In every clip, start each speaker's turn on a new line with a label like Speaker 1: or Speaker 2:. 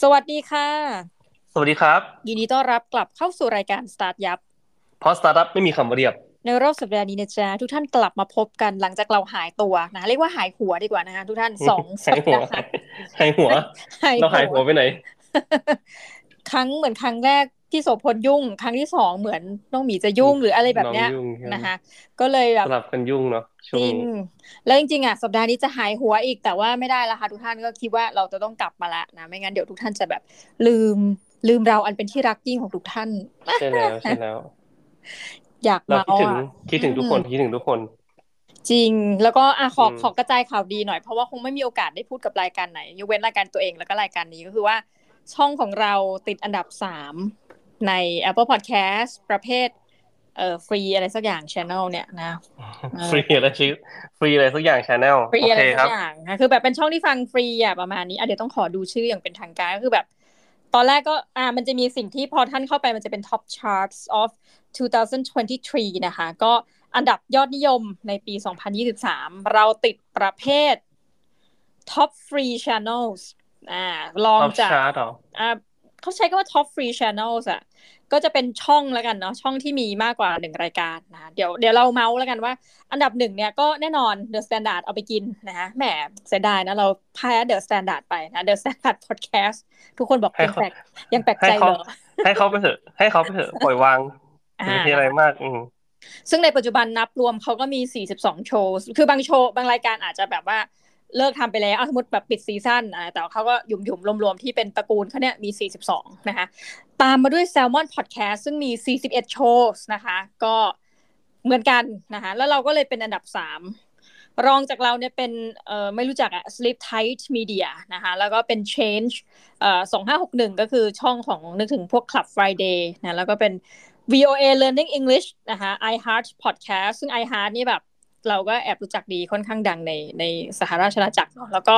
Speaker 1: สวัสดีค่ะ
Speaker 2: สวัสดีครับ
Speaker 1: ยินดีต้อนรับกลับเข้าสู่รายการสตาร์ทยับ
Speaker 2: เพราะสตาร์ทอัพไม่มีคำว่าเรียบ
Speaker 1: ในรอบสัปดาห์นี้นะจ๊ะทุกท่านกลับมาพบกันหลังจากเราหายตัวนะเรียกว่าหายหัวดีกว่านะคะทุกท่านสองสั
Speaker 2: หาย
Speaker 1: ป
Speaker 2: หัว
Speaker 1: ดาห์
Speaker 2: หายหัวเราหายหัวไปไหน
Speaker 1: ครั้งเหมือนครั้งแรก ที่โสพลยุ่ง ครั้งที่สองเหมือนน้องหมีจะยุ่งหรืออะไรแบบเนี้ย
Speaker 2: น้องยุ่งใช่ไหม
Speaker 1: นะคะก็เลยแบบ
Speaker 2: สลับกันยุ่งเนาะช่ว
Speaker 1: จ
Speaker 2: ง
Speaker 1: ริง
Speaker 2: นี้
Speaker 1: แล้วจริงๆอะสัปดาห์นี้จะหายหัวอีกแต่ว่าไม่ได้ละค่ะทุกท่านก็คิดว่าเราจะต้องกลับมาละนะไม่งั้นเดี๋ยวทุกท่านจะแบบลืมลืมเราอันเป็นที่รักยิ่งของทุกท่าน
Speaker 2: ใช่แล้วใช่แล้ว
Speaker 1: อยาก
Speaker 2: เรา
Speaker 1: เมา
Speaker 2: คิดถึง
Speaker 1: อะ
Speaker 2: คิดถึงทุกคนคิดถึงทุกคน
Speaker 1: จริง แล้วก็อะขอ
Speaker 2: อืม
Speaker 1: ขอกระจายข่าวดีหน่อยเพราะว่าคงไม่มีโอกาสได้พูดกับรายการไหนยกเว้นรายการตัวเองแล้วก็รายการนี้ก็คือว่า ช่องของเราติดอันดับสาม ใน Apple Podcast ประเภทเอ่อฟรีอะไรสักอย่าง Channel เนี่ยนะเออ
Speaker 2: ฟรีอะไรชื่อฟรีอะไรสักอย่างชาแนล
Speaker 1: ฟรี
Speaker 2: โอ
Speaker 1: อะไร
Speaker 2: เคค
Speaker 1: สั
Speaker 2: รับ
Speaker 1: กอย่างค่ะคือแบบเป็นช่องที่ฟังฟรีอะประมาณนี้อะเดี๋ยวต้องขอดูชื่ออย่างเป็นทางการก็คือแบบ ตอนแรกก็อ่ามันจะมีสิ่งที่พอท่านเข้าไปมันจะเป็น top charts of 2023 นะคะ ก็อันดับยอดนิยมในปี 2023 เราติดประเภท top free channels อ่ารอง
Speaker 2: ท็อป
Speaker 1: จาก
Speaker 2: ชาร์ตหรอ
Speaker 1: อ่า เขาใช้คำว่า top free channels อะก็จะเป็นช่องแล้วกันเนาะช่องที่มีมากกว่าหนึ่งรายการนะเดี๋ยวเดี๋ยวเราเมาส์แล้วกันว่า อันดับหนึ่งเนี่ยก็แน่นอน The Standard เอาไปกินนะคะแหมเสียดายนะเราแพ้ The Standard ไปนะ The Standard Podcast ทุกคนบอก
Speaker 2: ให้
Speaker 1: ยัง
Speaker 2: เขา
Speaker 1: แปลกยังแปลก
Speaker 2: ให้
Speaker 1: ใจ
Speaker 2: เขา
Speaker 1: เหรอ
Speaker 2: ให้เขาไปเถอะ ให้เขาไปเถอะปล่อยวาง
Speaker 1: อ่า
Speaker 2: ไม่มีอะไรมากอืม
Speaker 1: ซึ่งในปัจจุบันนับรวมเขาก็มี 42 โชว์ คือบางโชว์ บางรายการอาจจะแบบว่า เลิกทำไปแล้วอะสมมติแบบปิดซีซั่นอะแต่เขาก็หยุ่มๆรวมๆ ที่เป็นตระกูลเขาเนี่ยมี 42 นะคะ ตามมาด้วย Salmon Podcast ซึ่งมี 41 โชว์นะคะ ก็เหมือนกันนะคะ แล้วเราก็เลยเป็นอันดับ 3 รองจากเราเนี่ยเป็นเอ่อไม่รู้จักอะ Sleep Tight Media นะคะ แล้วก็เป็น Change เอ่อ2561 ก็คือช่องของนึกถึงพวก Club Friday นะแล้วก็เป็น VOA Learning English นะคะ iHeart Podcast ซึ่ง iHeart นี่แบบ เราก็แอบรู้จักดีค่อนข้างดังในในสหราชอาณาจักรเนาะแล้วก็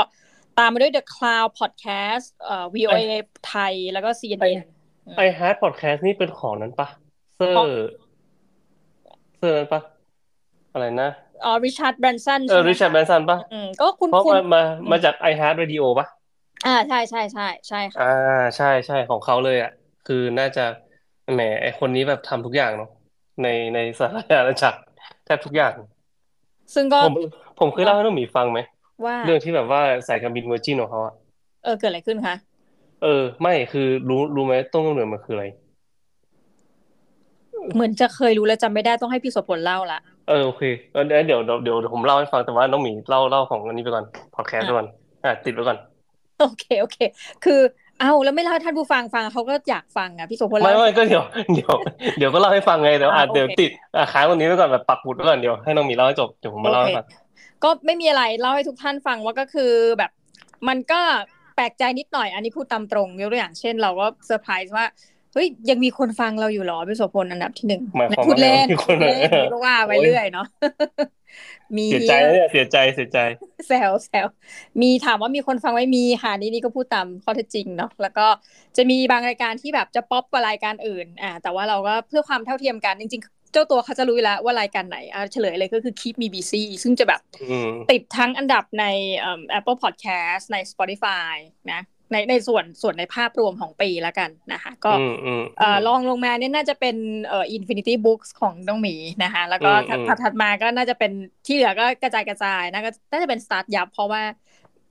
Speaker 1: ตามมาด้วย The Cloud Podcast เอ่อ VOA ไทยแล้วก็ CNN
Speaker 2: ไอฮาร์ดพอดแคสต์นี่เป็นของนั้นปะเซอ
Speaker 1: ของ
Speaker 2: ร์เซอร์นั้นปะอะไรนะ
Speaker 1: อ๋อ Richard Branson
Speaker 2: เอ
Speaker 1: ใช่
Speaker 2: อ
Speaker 1: ไหม
Speaker 2: ริชาร์ดแบนสันปะ
Speaker 1: อืมก็คุณ
Speaker 2: เพราะ
Speaker 1: คุณ
Speaker 2: มามามาจากไอฮาร์ดเรดิโอปะ
Speaker 1: อ่าใช่ใช่ใช่ใช่ค่ะ
Speaker 2: อ่าใช่ใช่ของเขาเลยอะ คือน่าจะแหมไอคนนี้แบบทำทุกอย่างเนาะในในสหราชอาณาจักรแทบทุกอย่าง
Speaker 1: ซึ่งก็
Speaker 2: ผมผมเคยเล่าให้น้องหมีฟังไหม
Speaker 1: ว่า
Speaker 2: เรื่องที่แบบว่าสายการบินเวอร์จินของเขาอะ
Speaker 1: เออเกิดอะไรขึ้นคะ
Speaker 2: เออ ไม่คือรู้รู้ไหมต้นกำเนิดมันคืออะไร
Speaker 1: เหมือนจะเคยรู้แล้วจำไม่ได้ต้องให้พี่โสพลเล่าละ
Speaker 2: เออโอเคเออเดี๋ยวเดี๋ยวเดี๋ยวเดี๋ยวผมเล่าให้ฟังแต่ว่าน้องหมีเล่าเล่าของอันนี้ไปก่อนพอดแคสต์ไปก่อนอะติดไว้ก่อน
Speaker 1: โอเคโอเค คือ เอ้าแล้วไม่เล่าให้ท่านผู้ฟังฟังเขาก็อยากฟังอะพี่โสพล
Speaker 2: ไม่
Speaker 1: เล่า
Speaker 2: ไม่ก็เดี๋ยวเดี๋ยวเดี๋ยวก็เล่าให้ฟังไงเดี๋ยว
Speaker 1: อ่า
Speaker 2: อะเดี๋ยว
Speaker 1: โอเค
Speaker 2: ติดอะค้างตรงนี้ไว้ก่อนแบบปักหมุดไว้ก่อนเดี๋ยวให้น้องหมีเล่าให้จบเดี๋ยวผมมาเล่าให้ฟัง
Speaker 1: ก็ไม่มีอะไรเล่าให้ทุกท่านฟังว่าก็คือแบบ มันก็แปลกใจนิดหน่อยอันนี้พูดตามตรงยกตัวอย่างเช่น เราก็เซอร์ไพรส์ว่าเฮ้ยยังมีคนฟังเราอยู่เหรอพี่โสพลอันดับที่หนึ่ง
Speaker 2: หมายความ
Speaker 1: พูด
Speaker 2: ว่า
Speaker 1: เล่น
Speaker 2: มีคน
Speaker 1: พูดเล่น
Speaker 2: เออ
Speaker 1: ก็ว่าไป
Speaker 2: โอ้ย
Speaker 1: เรื่อยเนาะ มี
Speaker 2: เสียใจนะเนี่ยเสียใจเสียใจ
Speaker 1: แซวแซวมีถามว่ามีคนฟังไหมมีค่ะนี่นี่ก็พูดตามข้อเท็จจริงเนาะแล้วก็จะมีบางรายการที่แบบจะป๊อปกว่ารายการอื่นอ่าแต่ว่าเราก็เพื่อความเท่าเทียมกันจริงๆเจ้าตัวเขาจะรู้อยู่แล้วว่ารายการไหนอ่าเฉลยเลยก็คือ Keep Me Busy ซึ่งจะแบบ
Speaker 2: อืม
Speaker 1: ติดทั้งอันดับในเอ่อ Apple Podcast ใน Spotify นะ ในในส่วนส่วนในภาพรวมของปีแล้วกันนะคะ ก็
Speaker 2: อืมอืม
Speaker 1: เอ่อลองลงมาเนี่ยน่าจะเป็นเอ่อ Infinity Books ของน้องหมีนะคะ แล้วก็
Speaker 2: อืม
Speaker 1: ถัด
Speaker 2: อืม
Speaker 1: ถัดถัดมาก็น่าจะเป็นที่เหลือก็กระจายกระจายนะก็น่าจะเป็น Start ยับ เพราะว่า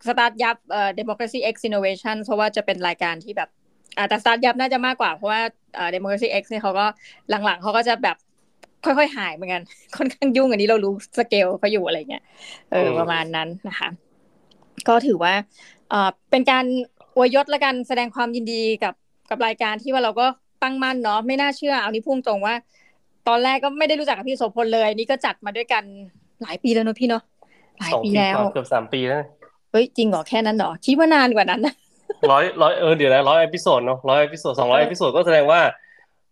Speaker 1: Start ยับเอ่อ Democracy X Innovation เพราะว่าจะเป็นรายการที่แบบอ่าแต่ Start ยับน่าจะมากกว่าเพราะว่าเอ่อ Democracy X เนี่ยเขาก็หลังๆเขาก็จะแบบค่อยๆ หายเหมือนกัน ค่อนข้างยุ่งอันนี้เรารู้สเกลเขาอยู่อะไรเงี้ยเออ
Speaker 2: อืม
Speaker 1: ประมาณนั้นนะคะ ก็ถือว่าเอ่อเป็นการ อวยยศและกันแสดงความยินดีกับกับรายการที่ว่าเราก็ตั้งมั่นเนาะไม่น่าเชื่อเอานี้พุ่งตรงว่า ตอนแรกก็ไม่ได้รู้จักกับพี่โสพลเลย นี่ก็จัดมาด้วยกันหลายปีแล้วเนอะพี่เนาะหลาย
Speaker 2: สอง
Speaker 1: ปี
Speaker 2: ปี
Speaker 1: แล้ว
Speaker 2: กว่าเกือบสามปีแล้ว
Speaker 1: เฮ้ยจริงเหรอแค่นั้นเหรอคิดว่านานกว่านั้นนะ
Speaker 2: ร้อยร้อยเออเดี๋ยวนะร้อย episode เนาะร้อย episode สองร้อย episode ก็แสดงว่า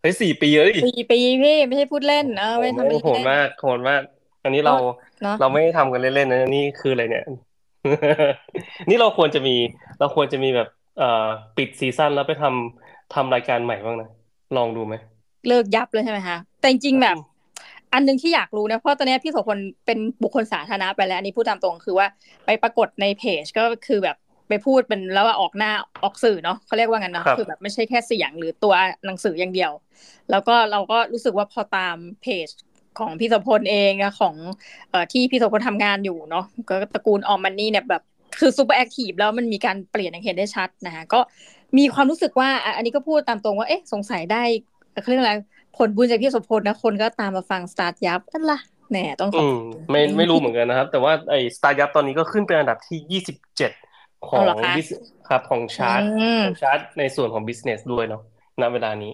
Speaker 2: เฮ้ยสี่ปีเลยดิ
Speaker 1: ปีปีพี่ไม่ใช่พูดเล่นเออไม่ทำ
Speaker 2: โอ้
Speaker 1: ไม่
Speaker 2: โหโหด
Speaker 1: เล่น
Speaker 2: มากโหดมาก อันนี้เรา
Speaker 1: เนาะ
Speaker 2: เราไม่ได้ทำกันเล่นๆนะนี่คืออะไรเนี่ย นี่เราควรจะมี เราควรจะมีแบบเอ่อปิดซีซั่นแล้วไปทำทำรายการใหม่บ้างนะลองดูไหม
Speaker 1: เลิกยับเลยใช่ไหมคะแต่จริงๆแบบ อันหนึงที่อยากรู้นะเพราะตอนนี้พี่โสพลเป็นบุคคลสาธารณะไปแล้วอันนี้พูดตามตรงคือว่าไปปรากฏในเพจก็คือแบบไปพูดเป็นแล้วว่าออกหน้าออกสื่อเนาะเขาเรียกว่างั้นเนาะคือแบบไม่ใช่แค่เสียงหรือตัวหนังสืออย่างเดียว แล้วก็เราก็รู้สึกว่าพอตามเพจ ของพี่สพลเองอะของเอ่อที่พี่สพลทำงานอยู่เนาะก็ตระกูล aomMONEY เนี่ยแบบคือ super active แล้วมันมีการเปลี่ยนอย่างเห็นได้ชัดนะคะก็มีความรู้สึกว่าอันนี้ก็พูดตามตรงว่าเอ๊ะสงสัยได้เขาเรียกอะไรผลบุญจากพี่สพลนะคนก็ตามมาฟัง StartYup นั่นละแหน่ต้องขอบ
Speaker 2: ไม่ไม่รู้เหมือนกันนะครับ แต่ว่าไอ้ StartYup ตอนนี้ก็ขึ้นเป็นอันดับที่ยี่สิบเจ็ดของครับของชาร์ตของชาร์ตในส่วนของ business ด้วยเนาะณเวลานี้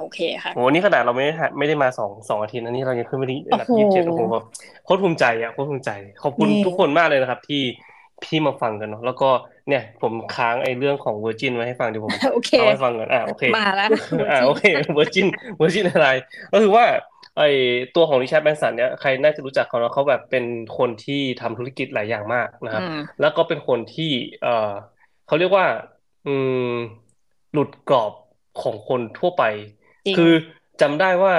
Speaker 1: โอเคค่ะ
Speaker 2: โอ้นี่ขนาดเราไม่ได้ไม่ได้มาสองสองอาทิตย์นะนี่เรายังขึ้นไปที่อันดับยี่สิบเจ็ดโอ้โหแบบโคตรภูมิใจอะโคตรภูมิใจ ขอบคุณทุกคนมากเลยนะครับ ที่พี่มาฟังกันเนาะแล้วก็เนี่ยผมค้างไอ้เรื่องของ Virgin ไว้ให้ฟังเดี๋ยวผมเอาให้ฟังก่อนอ่าโอเค
Speaker 1: มาแล้ว
Speaker 2: อ่าโอเค Virgin Virgin อะไร ก็คือว่าไอตัวของ Richard Branson เนี่ยใครน่าจะรู้จักเขาเนาะเขาแบบเป็นคนที่ทำธุรกิจหลายอย่างมากนะครับ แล้วก็เป็นคนที่เออเขาเรียกว่า อืมหลุดกรอบ ของคนทั่วไป คือจำได้ว่า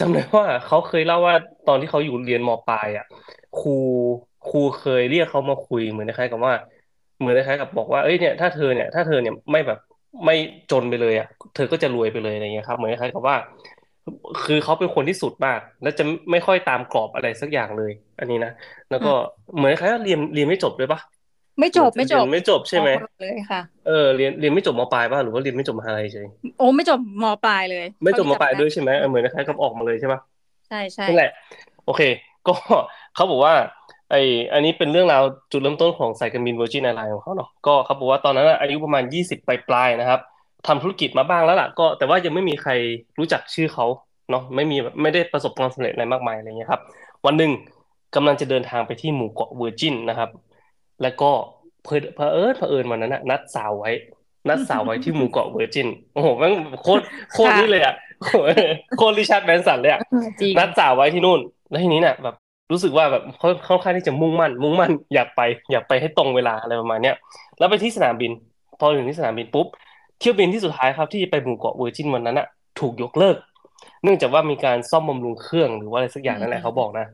Speaker 2: จำได้ว่าเขาเคยเล่าว่าตอนที่เขาอยู่เรียนมปลายอะครูครูเคยเรียกเขามาคุยเหมือนคล้ายกับว่าเหมือนคล้ายกับบอกว่าเอ้ยเนี่ยถ้าเธอเนี่ยถ้าเธอเนี่ยไม่แบบไม่จนไปเลยอะเธอก็จะรวยไปเลยอะไรเงี้ยครับ เหมือนคล้ายกับว่า คือเขาเป็นคนที่สุดมาก แล้วจะไม่ค่อยตามกรอบอะไรสักอย่างเลย อันนี้นะแล้วก็เหมือนคล้ายเรียนเรียนไม่จบเลยปะ
Speaker 1: ไม่จบไม่จบ
Speaker 2: ไม่จบใช่ไหม
Speaker 1: เลยค่ะ
Speaker 2: เออเรียนเรียนไม่จบมปลายป่ะหรือว่าเรียนไม่จบมหาลัยใช่
Speaker 1: โอ้ไม่จบมปลายเลย
Speaker 2: ไม่จบมปลายด้วยใช่ไหมเหมือนคล้ายกับออกมาเลยใช่ปะ
Speaker 1: ใช่ใช่
Speaker 2: นั่นแหละ โอเค ก็เขาบอกว่าไออันนี้เป็นเรื่องราวจุดเริ่มต้นของสายการบิน Virgin Airline ของเขาเนาะก็เขาบอกว่าตอนนั้นอายุประมาณยี่สิบปลายๆนะครับทำธุรกิจมาบ้างแล้วล่ะ ก็แต่ว่ายังไม่มีใครรู้จักชื่อเขาเนาะไม่มีไม่ได้ประสบความสำเร็จอะไรมากมายอะไรเงี้ยครับ วันหนึ่งกำลังจะเดินทางไปที่หมู่เกาะเวอร์จินนะครับ แล้วก็เพอเพอเอิญเพอเอิญวันนั้นนัดสาวไว้ นัดสาวไว้ที่หมู่เกาะเวอร์จินโอ้โหมันโคตรโคตรนี่เลยอะโคตร Richard Branson เลยอะนัดสาวไว้ที่นู่น แล้วทีนี้เนี่ยแบบรู้สึกว่าแบบเขาค่อนข้างที่จะมุ่งมั่น มุ่งมั่นอยากไปอยากไปให้ตรงเวลาอะไรประมาณเนี้ยแล้วไปที่สนามบิน พอถึงที่สนามบินปุ๊บเที่ยวบินที่สุดท้ายครับที่ไปหมู่เกาะเวอร์จินวันนั้นอะถูกยกเลิก เนื่องจากว่ามีการซ่อมบำรุงเครื่องหรือว่าอะไรสักอย่างนั่นแหละเขาบอกนะ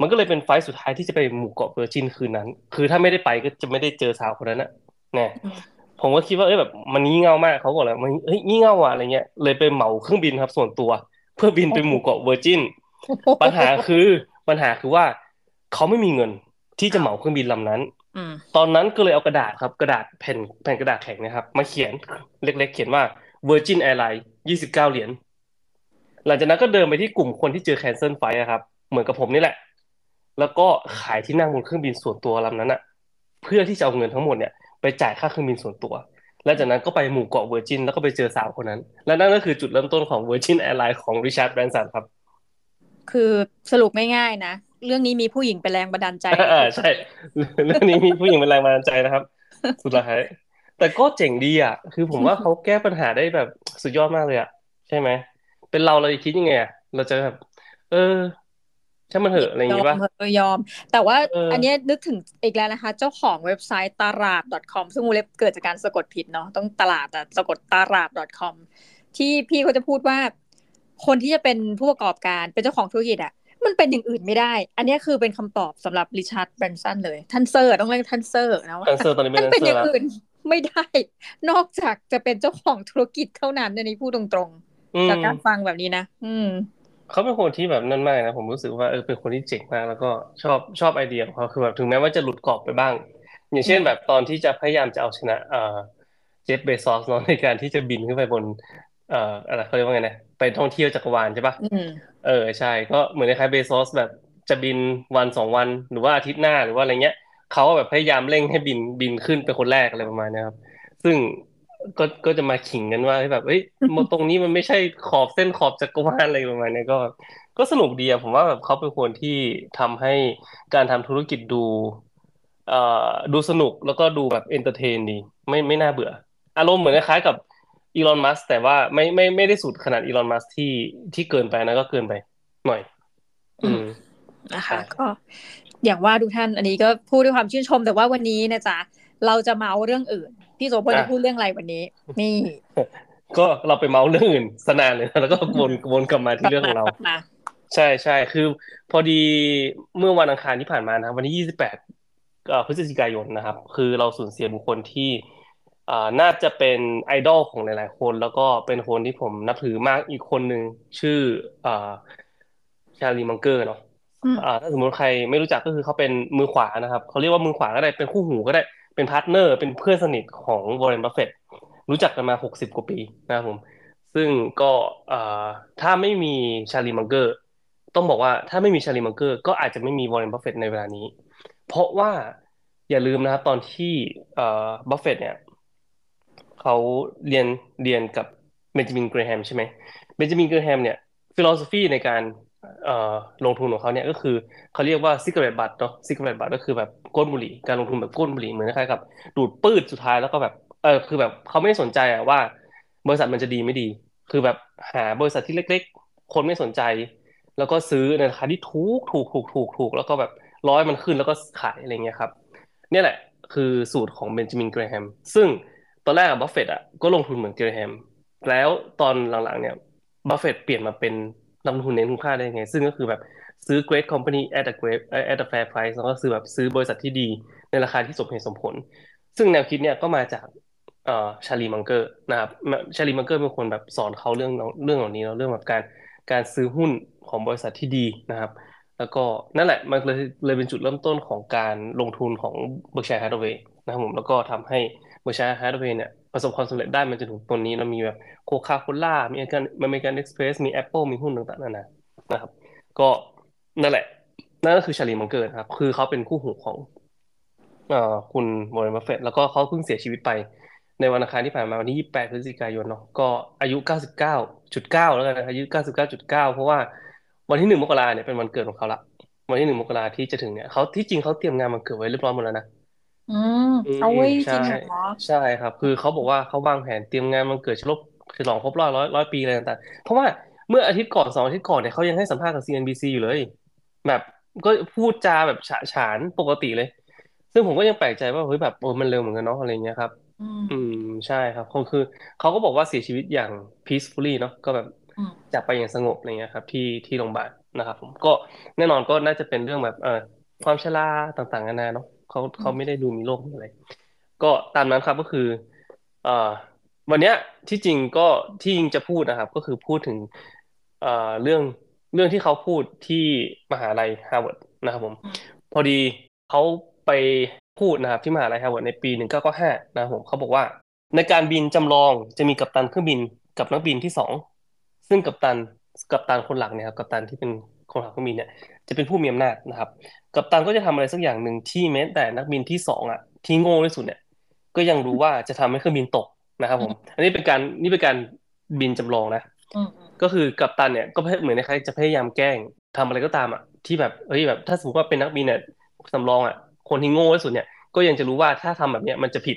Speaker 2: มันก็เลยเป็นไฟสุดท้ายที่จะไปหมู่เกาะเวอร์จินคืนนั้น คือถ้าไม่ได้ไปก็จะไม่ได้เจอสาวคนนั้นนะเนี่ยผมก็คิดว่าเอ้ยแบบมันงี่เง่ามากเขาบอกแล้วมันเฮ้ยงี่เง่าอะอะไรเงี้ยเลยไปเหมาเครื่องบินครับส่วนตัว เพื่อบินไปหมู่เกาะเวอร์จินปัญหาคือปัญหาคือว่าเขาไม่มีเงินที่จะเหมาเครื่องบินลำนั้นตอนนั้นก็เลยเอากระดาษครับ กระดาษแผ่นแผ่นกระดาษแข็งนะครับ มาเขียนเล็ก ๆ เขียนว่า Virgin Airlines ยี่สิบเก้าเหรียญหลังจากนั้นก็เดินไปที่กลุ่มคนที่เจอแคนเซิลไฟครับ เหมือนกับผมนี่แหละ แล้วก็ขายที่นั่งบนเครื่องบินส่วนตัวลำนั้นอะเพื่อที่จะเอาเงินทั้งหมดเนี่ยไปจ่ายค่าเครื่องบินส่วนตัว แล้วจากนั้นก็ไปหมู่เกาะเวอร์จินแล้วก็ไปเจอสาวคนนั้น และนั่นก็คือจุดเริ่มต้นของ Virgin Airline ของ Richard Branson ครับ
Speaker 1: คือสรุปง่ายๆนะ เรื่องนี้มีผู้หญิงเป็นแรงบันดาลใจ
Speaker 2: อ่าใช่ เรื่องนี้มีผู้หญิงเป็นแรงบันดาลใจนะครับ สุดท้ายแต่ก็เจ๋งดีอะ คือผมว่าเขาแก้ปัญหาได้แบบสุดยอดมากเลยอะ ใช่ไหม เป็นเราเราจะคิดยังไงอะเราจะแบบ เออ ช่างมันเถอะอะไรอย่างงี้ป่ะ
Speaker 1: ยอม แต่ว่าอันนี้นึกถึงอีกแล้วนะคะ เจ้าของเว็บไซต์ตลาด .com ซึ่งวงเล็บเกิดจากการสะกดผิดเนาะต้องตลาดแต่สะกดตลาด .com ที่พี่เขาจะพูดว่า คนที่จะเป็นผู้ประกอบการเป็นเจ้าของธุรกิจอะมันเป็นอย่างอื่นไม่ได้ อันนี้คือเป็นคำตอบสำหรับ Richard Branson เลยท่านเซอร์ต้องเรียกท่านเซอร์นะว่า
Speaker 2: ท่านเซอร์ตอนนี้
Speaker 1: เป็นอย่างอื่นไม่ได้ นอกจากจะเป็นเจ้าของธุรกิจเท่านั้นในนี้พูดตรงๆจากการฟังแบบนี้นะ อืม
Speaker 2: เขาเป็นคนที่แบบนั่นมากนะผมรู้สึกว่าเออเป็นคนที่เจ๋งมาก แล้วก็ชอบชอบไอเดียของเขาคือแบบถึงแม้ว่าจะหลุดกรอบไปบ้าง อย่างเช่นแบบตอนที่จะพยายามจะเอาชนะเอ่อเจฟเบซอสเนาะในการที่จะบินขึ้นไปบนเอ่ออะไรเขาเรียกว่าไงนะไปท่องเที่ยวจักรวาลใช่ปะเออใช่ก็เหมือนคล้ายเบซอสแบบจะบินวันสองวันหรือว่าอาทิตย์หน้าหรือว่าอะไรเงี้ยเขาแบบพยายามเร่งให้บินบินขึ้นเป็นคนแรกอะไรประมาณนี้ครับ ซึ่ง ก็ก็จะมาขิงกันว่าแบบเอ้ยตรงนี้มันไม่ใช่ขอบเส้นขอบจักรวาลอะไรประมาณนี้ก็ ก็สนุกดีอะผมว่าแบบเขาเป็นคนที่ทำให้การทำธุรกิจดูเอ่อดูสนุกแล้วก็ดูแบบ entertain ดีไม่ไม่น่าเบื่อ อารมณ์เหมือนคล้ายกับอีลอนมัสก์แต่ว่าไม่ไม่ไม่ได้สุดขนาดอีลอนมัสก์ที่ที่เกินไปนะก็เกินไป หน่อย อืม
Speaker 1: นะคะ ก็อย่างว่าทุกท่านอันนี้ก็พูดด้วยความชื่นชมแต่ว่าวันนี้นะจ๊ะเราจะเมาท์เรื่องอื่น พี่โสพลจะพูดเรื่องอะไรวันนี้ นี่
Speaker 2: ก็เราไปเมาเรื่องอื่นสนานเลยแล้วก็วนวนกลับมาที่เรื่องของเราใช่ใช่คือ พอดีเมื่อวันอังคารที่ผ่านมานะวันที่ยี่สิบแปดพฤศจิกายนนะครับ คือเราสูญเสียบุคคลที่น่าจะเป็นไอดอลของหลาย ๆ คน แล้วก็เป็นคนที่ผมนับถือมากอีกคนหนึ่งชื่อชาลีมังเกอร์เนาะถ้าสมมติใครไม่รู้จักก็คือเขาเป็นมือขวานะครับเขาเรียกว่ามือขวาก็ได้เป็นคู่หูก็ได้ เป็น partner เป็นเพื่อนสนิทของวอร์เรนบัฟเฟตรู้จักกันมาหกสิบกว่าปีนะครับผม ซึ่งก็ถ้าไม่มีชาลีมังเกอร์ ต้องบอกว่าถ้าไม่มีชาลีมังเกอร์ ก็อาจจะไม่มีวอร์เรนบัฟเฟตในเวลานี้ เพราะว่าอย่าลืมนะครับตอนที่บัฟเฟตเนี่ยเขาเรียนเรียนกับเบนจามินเกรแฮมใช่ไหมเบนจามินเกรแฮมเนี่ย philosophy ในการ ลงทุนของเขาเนี่ยก็คือเขาเรียกว่า cigarette butt เนาะ cigarette butt ก็คือแบบก้นบุหรี่การลงทุนแบบก้นบุหรี่เหมือนคล้ายกับดูดปื้ดสุดท้ายแล้วก็แบบเออคือแบบเขาไม่ได้สนใจอะว่า บริษัทมันจะดีไม่ดี คือแบบหาบริษัทที่เล็ก ๆ คนไม่สนใจ แล้วก็ซื้อในราคาที่ถูกถูกถูกถูกถูกแล้วก็แบบรอให้มันขึ้นแล้วก็ขายอะไรเงี้ยครับเนี่ยแหละคือสูตรของเบนจามินเกรแฮมซึ่งตอนแรกบัฟเฟตอะก็ลงทุนเหมือนเกรแฮมแล้วตอนหลังๆเนี่ยบัฟเฟตเปลี่ยนมาเป็น นักลงทุนเน้นคุณค่าได้ยังไง ซึ่งก็คือแบบซื้อ great company at a great at a fair price แล้วก็ซื้อแบบซื้อบริษัทที่ดีในราคาที่สมเหตุสมผล ซึ่งแนวคิดเนี่ยก็มาจากเอ่อชาลีมังเกอร์นะครับชาลีมังเกอร์เป็นคนแบบสอนเขาเรื่องเรื่องเหล่านี้เนาะเรื่องแบบการการซื้อหุ้นของบริษัทที่ดีนะครับ แล้วก็นั่นแหละมันเลยเลยเป็นจุดเริ่มต้นของการลงทุนของ Berkshire Hathaway นะครับผมแล้วก็ทำให้ Berkshire Hathaway เนี่ยประสบความสำเร็จได้มันจนถึงตรงนี้เรามีแบบโคคาโคล่ามีอเมริกันอเมริกันเอ็กซ์เพรสมีแอปเปิลมีหุ้นต่างๆนานานะครับ ก็นั่นแหละ นั่นก็คือชาลีมังเกอร์ครับ คือเขาเป็นคู่หูของเอ่อคุณวอร์เรนบัฟเฟตแล้วก็เขาเพิ่งเสียชีวิตไป ในวันอังคารที่ผ่านมาวันที่ 28 พฤศจิกายนเนาะก็อายุ 99.9 แล้วกันนะอายุ 99.9 เพราะว่าวันที่หนึ่งมกราเนี่ยเป็นวันเกิดของเขาละวันที่หนึ่งมกราที่จะถึงเนี่ยเขาที่จริงเขาเตรียมงานวันเกิดไว้เรียบร้อยหมดแล้วนะ
Speaker 1: อืมเอาไว้จริง
Speaker 2: เหรอใช่ครับ คือเขาบอกว่าเขาวางแผนเตรียมงานมันเกิดฉลองฉลองครบรอบร้อยร้อยปีอะไรต่างๆ เพราะว่าเมื่ออาทิตย์ก่อนสองอาทิตย์ก่อนเนี่ยเขายังให้สัมภาษณ์กับ CNBC อยู่เลย แบบก็พูดจาแบบฉะฉานปกติเลย ซึ่งผมก็ยังแปลกใจว่าเฮ้ยแบบโอ้มันเร็วเหมือนกันเนาะอะไรเงี้ยครับ อืมใช่ครับคงคือเขาก็บอกว่าเสียชีวิตอย่าง peacefully เนาะก็แบบจากไปอย่างสงบอะไรเงี้ยครับ ที่ที่โรงพยาบาลนะครับ ผมก็แน่นอนก็น่าจะเป็นเรื่องแบบเอ่อความชราต่างๆนานาเนาะ เขาเขาไม่ได้ดูมีโรคอะไร ก็ตามนั้นครับก็คือเอ่อวันเนี้ยที่จริงก็ที่จริงจะพูดนะครับ ก็คือพูดถึงเอ่อเรื่องเรื่องที่เขาพูดที่มหาลัยฮาร์วาร์ดนะครับผม พอดีเขาไปพูดนะครับที่มหาลัยฮาร์วาร์ดในปีหนึ่งเก้าเก้าห้านะครับผมเขาบอกว่า ในการบินจำลองจะมีกัปตันเครื่องบินกับนักบินที่สองซึ่งกัปตันกัปตันคนหลักเนี่ยครับกัปตันที่เป็น คนขับเครื่องบินเนี่ยจะเป็นผู้มีอำนาจนะครับ กัปตันก็จะทำอะไรสักอย่างหนึ่งที่แม้แต่นักบินที่สองอะที่โง่ที่สุดเนี่ยก็ยังรู้ว่าจะทำให้เครื่องบินตกนะครับผมอันนี้เป็นการนี่เป็นการบินจำลองนะก็คือกัปตันเนี่ยก็เหมือนในใครจะพยายามแกล้งทำอะไรก็ตามอะที่แบบเฮ้ยแบบถ้าสมมติว่าเป็นนักบินเนี่ยสำรองอะคนที่โง่ที่สุดเนี่ยก็ยังจะรู้ว่าถ้าทำแบบเนี้ยมันจะผิด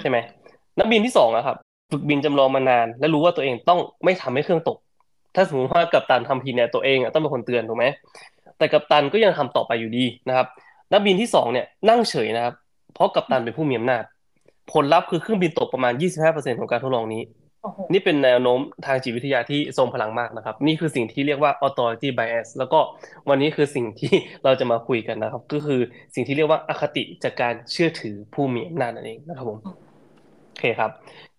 Speaker 2: ใช่ไหมนักบินที่สองอะครับ ฝึกบินจำลองมานาน และรู้ว่าตัวเองต้องไม่ทำให้เครื่องตก ถ้าสมมติว่ากัปตันทำผิดเนี่ยตัวเองอะต้องเป็นคนเตือนถูกไหมแต่กัปตันก็ยังทำต่อไปอยู่ดีนะครับ นักบินที่สองเนี่ยนั่งเฉยนะครับ เพราะกัปตันเป็นผู้มีอำนาจ ผลลัพธ์คือเครื่องบินตกประมาณ 25%ของการทดลองนี้ นี่เป็นแนวโน้มทางจิตวิทยาที่ทรงพลังมากนะครับ นี่คือสิ่งที่เรียกว่า authority bias แล้วก็วันนี้คือสิ่งที่เราจะมาคุยกันนะครับ ก็คือสิ่งที่เรียกว่าอคติจากการเชื่อถือผู้มีอำนาจนั่นเองนะครับผมโอเคครับ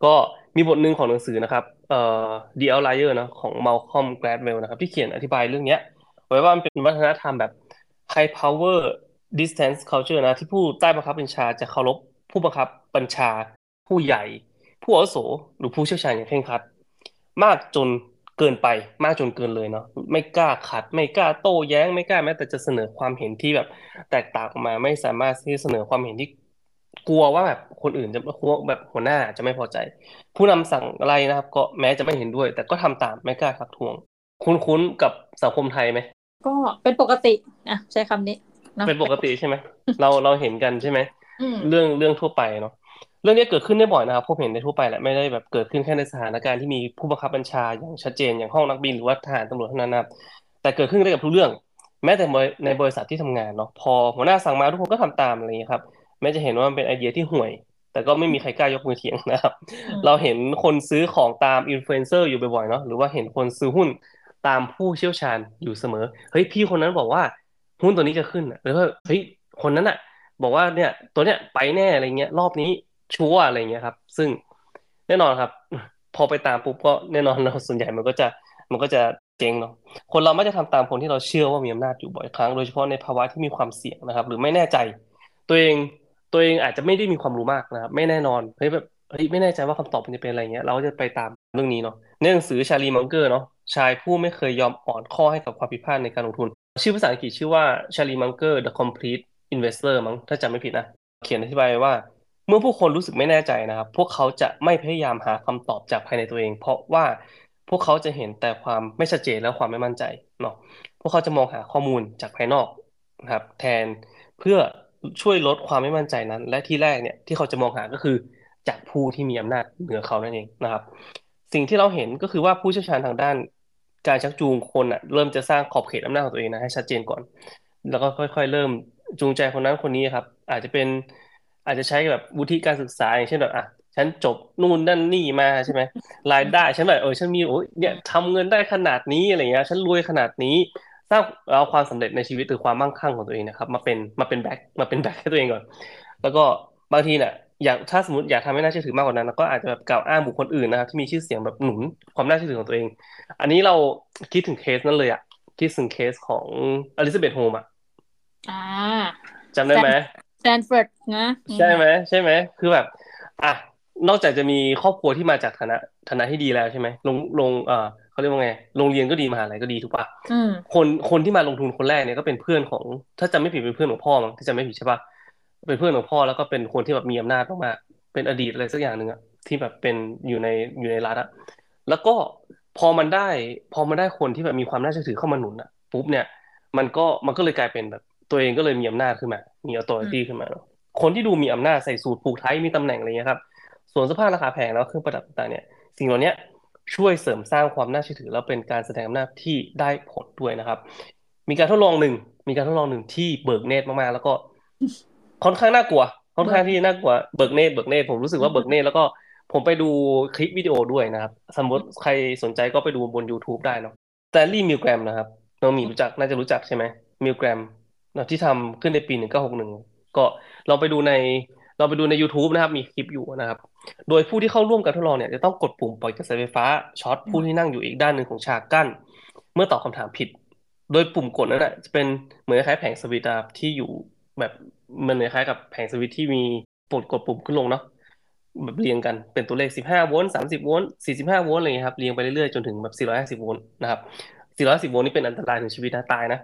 Speaker 2: ก็มีบทหนึ่งของหนังสือนะครับเอ่อ The Outlier นะของ Malcolm Gladwell นะครับ ที่เขียนอธิบายเรื่องเนี้ยไว้ว่ามันเป็นวัฒนธรรมแบบ high power distance culture นะ ที่ผู้ใต้บังคับบัญชาจะเคารพผู้บังคับบัญชา ผู้ใหญ่ ผู้อาวุโสหรือผู้เชี่ยวชาญอย่างเคร่งครัด มากจนเกินไปมากจนเกินเลยเนาะไม่กล้าขัด ไม่กล้าโต้แย้ง ไม่กล้าแม้แต่จะเสนอความเห็นที่แบบ แตกต่างออกมาไม่สามารถที่เสนอความเห็นที่ กลัวว่าแบบคนอื่นจะกลัวแบบหัวหน้าจะไม่พอใจ ผู้นำสั่งอะไรนะครับ ก็แม้จะไม่เห็นด้วย แต่ก็ทำตามไม่กล้าทักท้วง คุ้นๆกับสังคมไทยไหม
Speaker 1: ก็เป็นปกติอะใช้คำนี้
Speaker 2: เป็นปกติใช่ไหมเราเราเห็นกันใช่ไหมเรื่องเรื่องทั่วไปเนาะเรื่องนี้เกิดขึ้นได้บ่อยนะครับพบเห็นในทั่วไปแหละไม่ได้แบบเกิดขึ้นแค่ในสถานการณ์ที่มีผู้บังคับบัญชาอย่างชัดเจนอย่างห้องนักบินหรือว่าทหารตำรวจเท่านั้นนะครับแต่เกิดขึ้นได้กับทุกเรื่อง แม้แต่ในบริษัทที่ทำงานเนาะพอหัวหน้าสั่งมาทุกคนก็ทำตามอะไรอย่างนี้ครับแม้จะเห็นว่ามันเป็นไอเดียที่ห่วย แต่ก็ไม่มีใครกล้ายกมือเถียงนะครับ เราเห็นคนซื้อของตามอินฟลูเอนเซอร์อยู่บ่อยๆเนาะหรือว่าเห็นคนซื้อหุ้นตามผู้เชี่ยวชาญอยู่เสมอเฮ้ยพี่คนนั้นบอกว่าหุ้นตัวนี้จะขึ้นหรือว่าเฮ้ยคนนั้นอะบอกว่าเนี่ยตัวเนี้ยไปแน่อะไรเงี้ยรอบนี้ชัวร์อะไรเงี้ยครับ ซึ่งแน่นอนครับ พอไปตามปุ๊บก็แน่นอนเราส่วนใหญ่มันก็จะมันก็จะเจ๊งเนาะคนเราไม่จะทำตามคนที่เราเชื่อว่ามีอำนาจอยู่บ่อยครั้งโดยเฉพาะในภาวะที่มีความเสี่ยงนะครับ หรือไม่แน่ใจ ตัวเอง ตัวเองอาจจะไม่ได้มีความรู้มากนะครับไม่แน่นอนเฮ้ยแบบเฮ้ยไม่แน่ใจว่าคำตอบมันจะเป็นอะไรเงี้ยเราก็จะไปตามเรื่องนี้เนาะในหนังสือชาลีมังเกอร์เนาะชายผู้ไม่เคยยอมอ่อนข้อให้กับความผิดพลาดในการลงทุน ชื่อภาษาอังกฤษชื่อว่าชาลีมังเกอร์ The Complete Investor มั้งถ้าจำไม่ผิดนะเขียนอธิบายว่าเมื่อผู้คนรู้สึกไม่แน่ใจนะครับ พวกเขาจะไม่พยายามหาคำตอบจากภายในตัวเอง เพราะว่าพวกเขาจะเห็นแต่ความไม่ชัดเจนและความไม่มั่นใจเนาะพวกเขาจะมองหาข้อมูลจากภายนอกนะครับแทนเพื่อ ช่วยลดความไม่มั่นใจนั้น และที่แรกเนี่ยที่เขาจะมองหาก็คือจากผู้ที่มีอำนาจเหนือเขานั่นเองนะครับ สิ่งที่เราเห็นก็คือว่าผู้เชี่ยวชาญทางด้านการชักจูงคนอะเริ่มจะสร้างขอบเขตอำนาจของตัวเองนะให้ชัดเจนก่อน แล้วก็ค่อยๆ เริ่มจูงใจคนนั้นคนนี้ครับ อาจจะเป็นอาจจะใช้แบบวุฒิการศึกษาอย่างเช่นแบบอะฉันจบนู่นนั่นนี่มาใช่ไหมรายได้ฉันแบบเออฉันมีโอ้ยเนี่ยทำเงินได้ขนาดนี้อะไรเงี้ยฉันรวยขนาดนี้ สร้างเอาความสำเร็จในชีวิตหรือความมั่งคั่งของตัวเองนะครับ มาเป็นมาเป็นแบ็คมาเป็นแบ็คให้ตัวเองก่อน แล้วก็บางทีเนี่ยอยากถ้าสมมติอยากทำให้น่าเชื่อถือมากกว่านั้นก็อาจจะแบบกล่าวอ้างบุคคลอื่นนะครับที่มีชื่อเสียงแบบหนุนความน่าเชื่อถือของตัวเอง อันนี้เราคิดถึงเคสนั้นเลยอะคิดถึงเคสของอลิซาเบธโฮล์มส์อะ
Speaker 1: อ่า
Speaker 2: จำได้ไหม
Speaker 1: สแตนฟอร์ดนะ
Speaker 2: ใช่ไหมใช่ไหมคือแบบอะนอกจากจะมีครอบครัวที่มาจากฐานะฐานะที่ดีแล้วใช่ไหมลงลงเอ่อ เขาเรียกว่าไงโรงเรียนก็ดีมหาลัยก็ดีถูกปะคนคนที่มาลงทุนคนแรกเนี่ยก็เป็นเพื่อนของ ถ้าจำไม่ผิดเป็นเพื่อนของพ่อมั้งถ้าจำไม่ผิดใช่ปะเป็นเพื่อนของพ่อแล้วก็เป็นคนที่แบบมีอำนาจมากๆเป็นอดีตอะไรสักอย่างหนึ่งอะที่แบบเป็นอยู่ในอยู่ในรัฐอะแล้วก็พอมันได้ พอมันได้คนที่แบบมีความน่าเชื่อถือเข้ามาหนุนอะปุ๊บเนี่ย มันก็มันก็เลยกลายเป็นแบบ ตัวเองก็เลยมีอำนาจขึ้นมา มีออโตเรตี้ขึ้นมาคนที่ดูมีอำนาจใส่สูตรผูกไทยมีตำแหน่งอะไรเงี้ยครับส่วนเสื้อผ้าราคาแพงแล้วเครื่องประดับต่างๆเนี่ย สิ่งเหล่านี้ ช่วยเสริมสร้างความน่าเชื่อถือ แล้วเป็นการแสดงอำนาจที่ได้ผลด้วยนะครับ มีการทดลองหนึ่งมีการทดลองหนึ่งที่เบิกเนตรมากๆ แล้วก็ค่อนข้างน่ากลัว ค่อนข้างที่น่ากลัวเบิกเนตรเบิกเนตรผมรู้สึกว่าเบิกเนตรแล้วก็ผมไปดูคลิปวิดีโอด้วยนะครับ สมมติใครสนใจก็ไปดูบน YouTube ได้เนาะสแตนลีย์มิลแกรมนะครับน้องมีรู้จักน่าจะรู้จักใช่ไหมมิลแกรมที่ทำขึ้นในปีหนึ่งเก้าหกหนึ่งก็ลองไปดูในเราไปดูใน YouTube นะครับ มีคลิปอยู่นะครับ โดยผู้ที่เข้าร่วมการทดลองเนี่ยจะต้องกดปุ่มปล่อยกระแสไฟฟ้าช็อตผู้ที่นั่งอยู่อีกด้านหนึ่งของฉากกั้น เมื่อตอบคำถามผิด โดยปุ่มกดนั้นนะจะเป็นเหมือนคล้ายแผงสวิตช์ที่อยู่แบบมันคล้ายกับแผงสวิตช์ที่มีปดกดปุ่มขึ้นลงเนาะแบบเรียงกันเป็นตัวเลข 15 โวลต์ 30 โวลต์ 45 โวลต์อะไรเงี้ยครับ เรียงไปเรื่อยๆ จนถึงแบบ 450 โวลต์นะครับ 410โวลต์นี่เป็นอันตรายถึงชีวิตนะตายนะ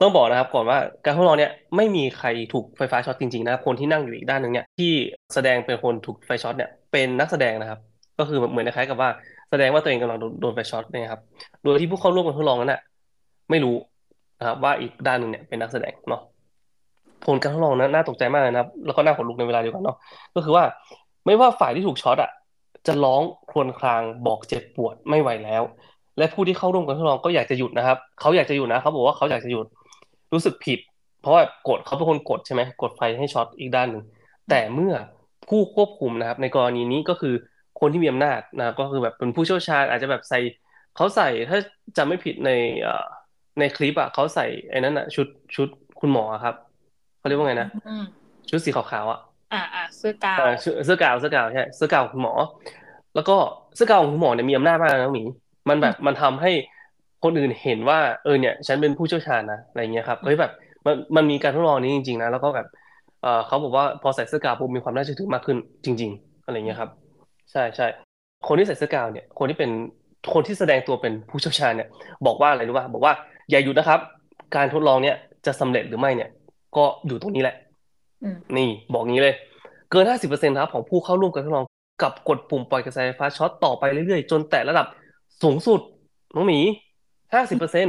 Speaker 2: ต้องบอกนะครับก่อนว่าการทดลองเนี่ยไม่มีใครถูกไฟฟ้าช็อตจริงๆนะคนที่นั่งอยู่อีกด้านหนึ่งเนี่ยที่แสดงเป็นคนถูกไฟช็อตเนี่ยเป็นนักแสดงนะครับ ก็คือเหมือนคล้ายกับว่าแสดงว่าตัวเองกำลังโดนไฟช็อตนะครับ โดยที่ผู้เข้าร่วมการทดลองนั้นน่ะไม่รู้นะครับว่าอีกด้านหนึ่งเนี่ยเป็นนักแสดงเนาะผลการทดลองนั้นน่าตกใจมากนะครับ แล้วก็น่าขนลุกในเวลาเดียวกันเนาะก็คือว่าไม่ว่าฝ่ายที่ถูกช็อตอะจะร้องครวญครางบอกเจ็บปวดไม่ไหวแล้ว และผู้ที่เข้าร่วมการทดลองก็อยากจะหยุดนะครับเขาอยากจะหยุดนะเขาบอกว่าเขาอยากจะหยุดรู้สึกผิด เพราะว่ากดเขาเป็นคนกดใช่ไหมกดไฟให้ช็อตอีกด้านหนึ่งแต่เมื่อผู้ควบคุมนะครับ ในกรณีนี้ก็คือคนที่มีอำนาจนะก็คือแบบเป็นผู้เชี่ยวชาญ อาจจะแบบใส่เขาใส่ถ้าจำไม่ผิดในในคลิปอะเขาใส่ไอ้นั้นอะ ชุดชุดคุณหมอครับเขาเรียกว่าไงนะชุดสีขาวๆอะ
Speaker 1: อ่าอ่าเสื้อกาว
Speaker 2: เสื้อกาวเสื้อกาวใช่เสื้อกาวคุณหมอ แล้วก็เสื้อกาวของคุณหมอเนี่ยมีอำนาจมากนะหมี มันแบบมันทำให้คนอื่นเห็นว่าเออเนี่ย ฉันเป็นผู้เชี่ยวชาญนะอะไรเงี้ยครับเฮ้ยแบบมันมันมีการทดลองนี้จริงๆนะแล้วก็แบบเออเขาบอกว่าพอใส่เสื้อกาวปุ๊บมีความน่าเชื่อถือมากขึ้นจริง ๆ อะไรเงี้ยครับ ใช่ใช่คนที่ใส่เสื้อกาวเนี่ย คนที่เป็นคนที่แสดงตัวเป็นผู้เชี่ยวชาญเนี่ย บอกว่าอะไรรู้ป่ะบอกว่าอย่าหยุดนะครับ การทดลองเนี่ยจะสำเร็จหรือไม่เนี่ย ก็อยู่ตรงนี้แหละนี่บอกงี้เลย เกินห้าสิบเปอร์เซ็นต์ครับของผู้เข้าร่วมการทดลองกับกดปุ่มปล่อยกระแสไฟฟ้าช็อตต่อไปเรื่อยๆ จนแต่ระดับ สูงสุดน้องหมีห้าสิบเปอร์เซ็น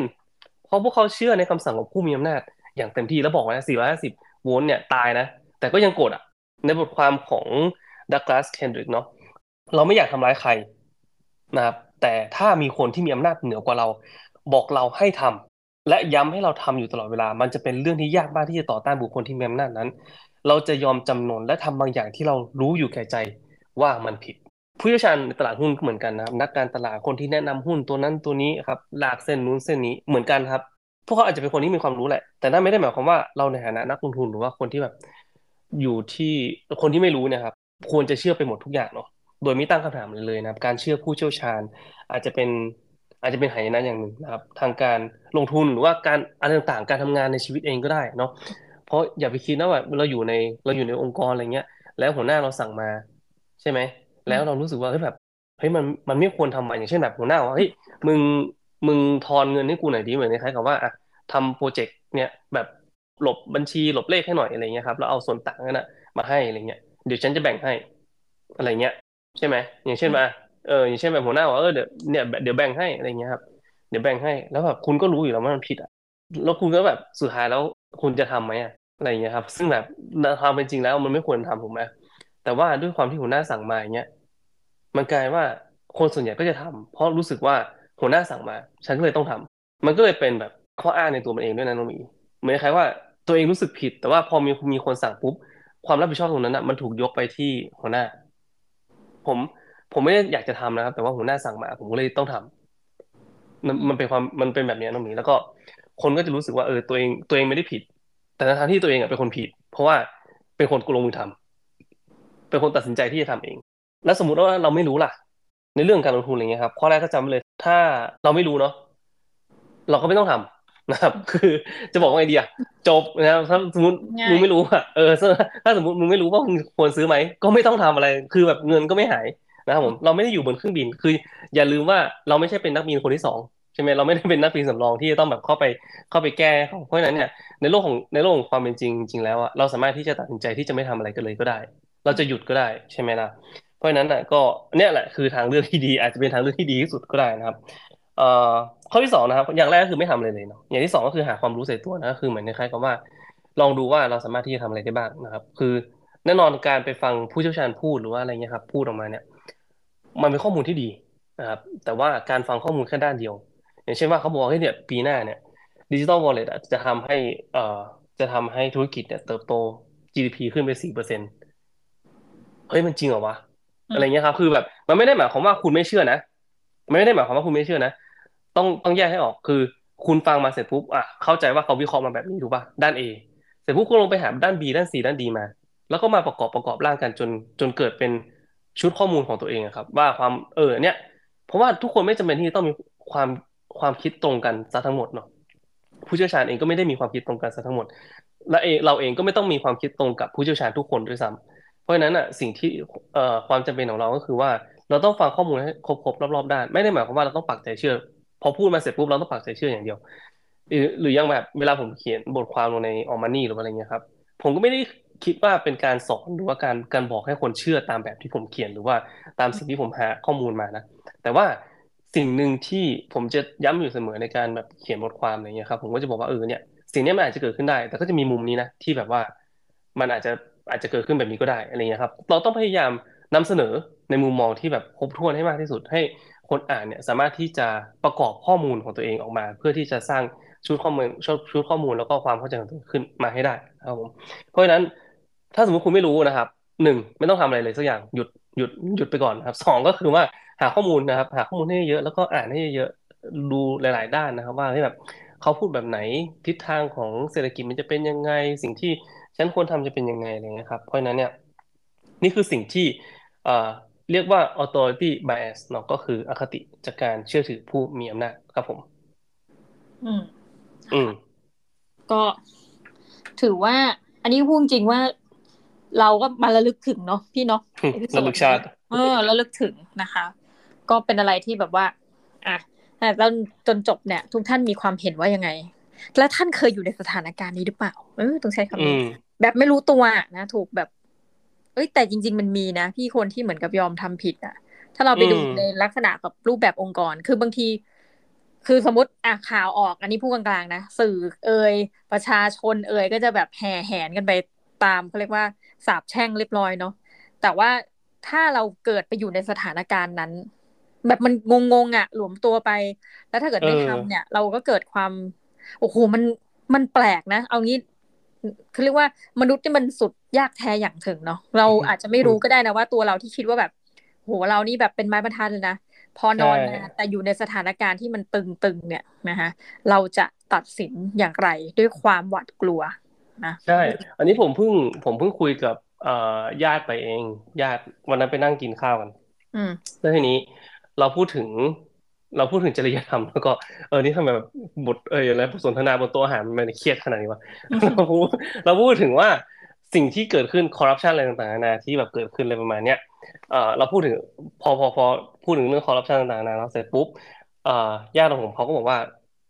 Speaker 2: เพราะพวกเขาเชื่อในคำสั่งของผู้มีอำนาจ อย่างเต็มที่แล้วบอกว่าสี่ร้อยห้าสิบโวลต์เนี่ยตายนะ แต่ก็ยังกดอะ ในบทความของดักลาสเคนดริกเนาะเราไม่อยากทำร้ายใครนะครับแต่ถ้ามีคนที่มีอำนาจเหนือกว่าเรา บอกเราให้ทำและย้ำให้เราทำอยู่ตลอดเวลา มันจะเป็นเรื่องที่ยากมากที่จะต่อต้านบุคคลที่มีอำนาจนั้น เราจะยอมจำนนและทำบางอย่างที่เรารู้อยู่แก่ใจว่ามันผิด ผู้เชี่ยวชาญในตลาดหุ้นก็เหมือนกันนะครับ นักการตลาดคนที่แนะนำหุ้นตัวนั้นตัวนี้ครับ หลากเส้นนู้นเส้นนี้เหมือนกันครับ พวกเขาอาจจะเป็นคนที่มีความรู้แหละ แต่นั่นไม่ได้หมายความว่าเราในฐานะนักลงทุนหรือว่าคนที่แบบอยู่ที่คนที่ไม่รู้เนี่ยครับ ควรจะเชื่อไปหมดทุกอย่างเนาะโดยไม่ตั้งคำถามเลยเลยนะครับ การเชื่อผู้เชี่ยวชาญ อาจจะเป็นอาจจะเป็นหายนะอย่างหนึ่งนะครับ ทางการลงทุนหรือว่าการอะไรต่างๆ การทำงานในชีวิตเองก็ได้เนาะเพราะอย่าไปคิดนะว่าเราอยู่ในเราอยู่ในองค์กรอะไรเงี้ย แล้วหัวหน้าเราสั่งมา ใช่ไหม แล้วเรารู้สึกว่าเฮ้ยแบบเฮ้ยมันมันไม่ควรทำอะอย่างเช่นแบบหัวหน้าว่าเฮ้ยมึงมึงทอนเงินให้กูหน่อยดีเหมือนคล้ายกับว่าอะทำโปรเจกต์เนี่ยแบบหลบบัญชีหลบเลขให้หน่อยอะไรเงี้ยครับแล้วเอาส่วนต่างนั้นนะมาให้อะไรเงี้ยเดี๋ยวฉันจะแบ่งให้อะไรเงี้ยใช่ไหมอย่างเช่นมาเอออย่างเช่นแบบหัวหน้าว่าเออเดี๋ยวเนี่ยเดี๋ยวแบ่งให้อะไรเงี้ยครับเดี๋ยวแบ่งให้แล้วแบบคุณก็รู้อยู่แล้วว่ามันผิดอะแล้วคุณก็แบบสุดท้ายแล้วคุณจะทํำไหมอะอะไรเงี้ยครับ ซึ่งแบบความเป็นจริงแล้วมันไม่ควรทำถูกไหมแต่ว่าด้วยความที่หัวหน้าสั่งมาอย่างเงี้ย มันกลายว่าคนส่วนใหญ่ก็จะทำเพราะรู้สึกว่าหัวหน้าสั่งมา ฉันก็เลยต้องทำมันก็เลยเป็นแบบข้ออ้างในตัวมันเองด้วยนะน้องมีเหมือนคล้ายว่าตัวเองรู้สึกผิด แต่ว่าพอมีมีคนสั่งปุ๊บความรับผิดชอบตรงนั้นอะมันถูกยกไปที่หัวหน้า ผมผมไม่ได้อยากจะทำนะครับ แต่ว่าหัวหน้าสั่งมา ผมก็เลยต้องทำมันมันเป็นความมันเป็นแบบนี้น้องมีแล้วก็คนก็จะรู้สึกว่าเออตัวเองตัวเองไม่ได้ผิด แต่ทั้งที่ตัวเองอะเป็นคนผิด เพราะว่าเป็นคนลงมือทำเป็นคนตัดสินใจที่จะทำเอง แล้วสมมุติว่าเราไม่รู้ล่ะ ในเรื่องการลงทุนอะไรเงี้ยครับข้อแรกก็จำเลย ถ้าเราไม่รู้เนาะเราก็ไม่ต้องทำนะครับ คือจะบอกว่าไงดีอะจบนะครับถ้าสมมติมึงไม่รู้อะเออถ้าสมมติมึงไม่รู้ว่ามึงควรซื้อไหมก็ไม่ต้องทำอะไร คือแบบเงินก็ไม่หายนะครับผมเราไม่ได้อยู่บนเครื่องบิน คือ อย่าลืมว่าเราไม่ใช่เป็นนักบินคนที่สองใช่ไหมเราไม่ได้เป็นนักบินสำรองที่จะต้องแบบเข้าไปเข้าไปแก้เพราะฉะนั้นเนี่ยในโลกของในโลกของความเป็นจริงจริงแล้วอะเราสามารถที่จะตัดสินใจที่จะไม่ทำอะไรกันเลยก็ได้ เราจะหยุดก็ได้ใช่ไหมล่ะ เพราะฉะนั้นอะก็เนี่ยแหละคือทางเลือกที่ดี อาจจะเป็นทางเลือกที่ดีที่สุดก็ได้นะครับเอ่อข้อที่สองนะครับ อย่างแรกก็คือไม่ทำอะไรเลยเนาะอย่างที่สองก็คือหาความรู้ใส่ตัวนะคือเหมือนคล้ายๆกับว่า ลองดูว่าเราสามารถที่จะทำอะไรได้บ้างนะครับ คือแน่นอนการไปฟังผู้เชี่ยวชาญพูดหรือว่าอะไรเงี้ยครับ พูดออกมาเนี่ย มันเป็นข้อมูลที่ดีนะครับแต่ว่าการฟังข้อมูลแค่ด้านเดียว อย่างเช่นว่าเขาบอกให้เนี่ยปีหน้าเนี่ยดิจิตอลวอลเล็ตจะทำให้เอ่อจะทำให้ธุรกิจเนี่ยเติบโต GDP ขึ้นไปสี่เปอร์เซ็นต์เฮ้ยมันจริงเหรอวะ อะไรเงี้ยครับ คือแบบ มันไม่ได้หมายความว่าคุณไม่เชื่อนะไม่ได้หมายความว่าคุณไม่เชื่อนะต้องต้องแยกให้ออกคือ คุณฟังมาเสร็จปุ๊บอะเข้าใจว่าเขาวิเคราะห์มาแบบนี้ถูกป่ะด้าน A เสร็จปุ๊บคุณลงไปหาด้าน B ด้าน C ด้าน D มา แล้วก็มาประกอบประกอบร่างกันจนจนเกิดเป็นชุดข้อมูลของตัวเองครับ ว่าความเออเนี่ยเพราะว่าทุกคนไม่จำเป็นที่ต้องมีความความคิดตรงกันซะทั้งหมดเนาะผู้เชี่ยวชาญเองก็ไม่ได้มีความคิดตรงกันซะทั้งหมด และเอเราเองก็ไม่ต้องมีความคิดตรงกับผู้เชี่ยวชาญทุกคนด้วยซ้ำ ราะฉะนั้นอะสิ่งที่เอ่อความจำเป็นของเราก็คือว่า เราต้องฟังข้อมูลให้ครบๆรอบๆด้านไม่ได้หมายความว่าเราต้องปักใจเชื่อ พอพูดมาเสร็จปุ๊บเราต้องปักใจเชื่ออย่างเดียว หรือหรือยังแบบเวลาผมเขียนบทความลงในออมานี่หรืออะไรเงี้ยครับ ผมก็ไม่ได้คิดว่าเป็นการสอนหรือว่าการการบอกให้คนเชื่อตามแบบที่ผมเขียนหรือว่าตามสิ่งที่ผมหาข้อมูลมานะแต่ว่าสิ่งหนึ่งที่ผมจะย้ำอยู่เสมอในการแบบเขียนบทความอะไรเงี้ยครับผมก็จะบอกว่าเออเนี่ยสิ่งนี้มันอาจจะเกิดขึ้นได้ แต่ก็จะมีมุมนี้นะที่แบบว่ามันอาจจะ อาจจะเกิดขึ้นแบบนี้ก็ได้อะไรเงี้ยครับ เราต้องพยายามนำเสนอในมุมมองที่แบบครบถ้วนให้มากที่สุด ให้คนอ่านเนี่ยสามารถที่จะประกอบข้อมูลของตัวเองออกมา เพื่อที่จะสร้างชุดข้อมูลชุดข้อมูลแล้วก็ความเข้าใจของตัวขึ้นมาให้ได้ครับผมเพราะฉะนั้นถ้าสมมติคุณไม่รู้นะครับหนึ่งไม่ต้องทำอะไรเลยสักอย่างหยุดหยุดหยุดไปก่อนนะครับสองก็คือว่าหาข้อมูลนะครับ หาข้อมูลให้เยอะแล้วก็อ่านให้เยอะดูหลาย ๆ ด้านนะครับ ว่าที่แบบเขาพูดแบบไหนทิศทางของเศรษฐกิจมันจะเป็นยังไงสิ่งที่ ฉันควรทำจะเป็นยังไงอะไรเงี้ยครับ เพราะฉะนั้นเนี่ยนี่คือสิ่งที่เรียกว่า authority bias เนาะก็คืออคติจากการเชื่อถือผู้มีอำนาจครับผม
Speaker 1: อืม
Speaker 2: อืม
Speaker 1: ก็ถือว่า อันนี้พูดจริงว่า เราก็มาระลึกถึงเนาะพี่เนาะ
Speaker 2: ระลึกชาติ
Speaker 1: เออระลึกถึงนะคะ ก็เป็นอะไรที่แบบว่า อะแต่จนจบเนี่ย ทุกท่านมีความเห็นว่ายังไง และท่านเคยอยู่ในสถานการณ์นี้หรือเปล่า เออต้องใช้คำนี้ แบบไม่รู้ตัวนะถูกแบบ เอ้ย แต่จริง ๆ มันมีนะ พี่คนที่เหมือนกับยอมทำผิดอะ ถ้าเราไปดูในลักษณะกับรูปแบบองค์กร คือบางที คือสมมติอะข่าวออก อันนี้ผู้กลางๆนะสื่อเอ่ยประชาชนเอ่ยก็จะแบบแห่แหนกันไปตามเขาเรียกว่าสาบแช่งเรียบร้อยเนาะแต่ว่าถ้าเราเกิดไปอยู่ในสถานการณ์นั้น แบบมันงงๆอะ หลวมตัวไป แล้วถ้าเกิดไม่ทำเนี่ย เราก็เกิดความโอ้โหมันมันแปลกนะ เอางี้ เขาเรียกว่ามนุษย์ที่มันสุดยากแท้อย่างถึงเนาะเราอาจจะไม่รู้ก็ได้นะว่าตัวเราที่คิดว่าแบบโหเรานี่แบบเป็นไม้บรรทัดเลยนะพอนอนมาแต่อยู่ในสถานการณ์ที่มันตึงๆเนี่ยนะคะเราจะตัดสินอย่างไรด้วยความหวาดกลัวนะ
Speaker 2: ใช่ อันนี้ผมเพิ่งผมเพิ่งคุยกับเอ่อญาติไปเอง ญาติวันนั้นไปนั่งกินข้าวกัน
Speaker 1: อืม
Speaker 2: แล้วทีนี้เราพูดถึง เราพูดถึงจริยธรรมแล้วก็เออนี่ทำไมแบบบทเอออะไรบทสนทนาบนโต๊ะอาหารมันเครียดขนาดนี้วะเราพูดเราพูดถึงว่าสิ่งที่เกิดขึ้นคอร์รัปชันอะไรต่างๆนานาที่แบบเกิดขึ้นอะไรประมาณเนี้ยเออเราพูดถึงพอพอพอพูดถึงเรื่องคอร์รัปชันต่างๆนานาเสร็จปุ๊บเอ่อญาติของผมเขาก็บอกว่า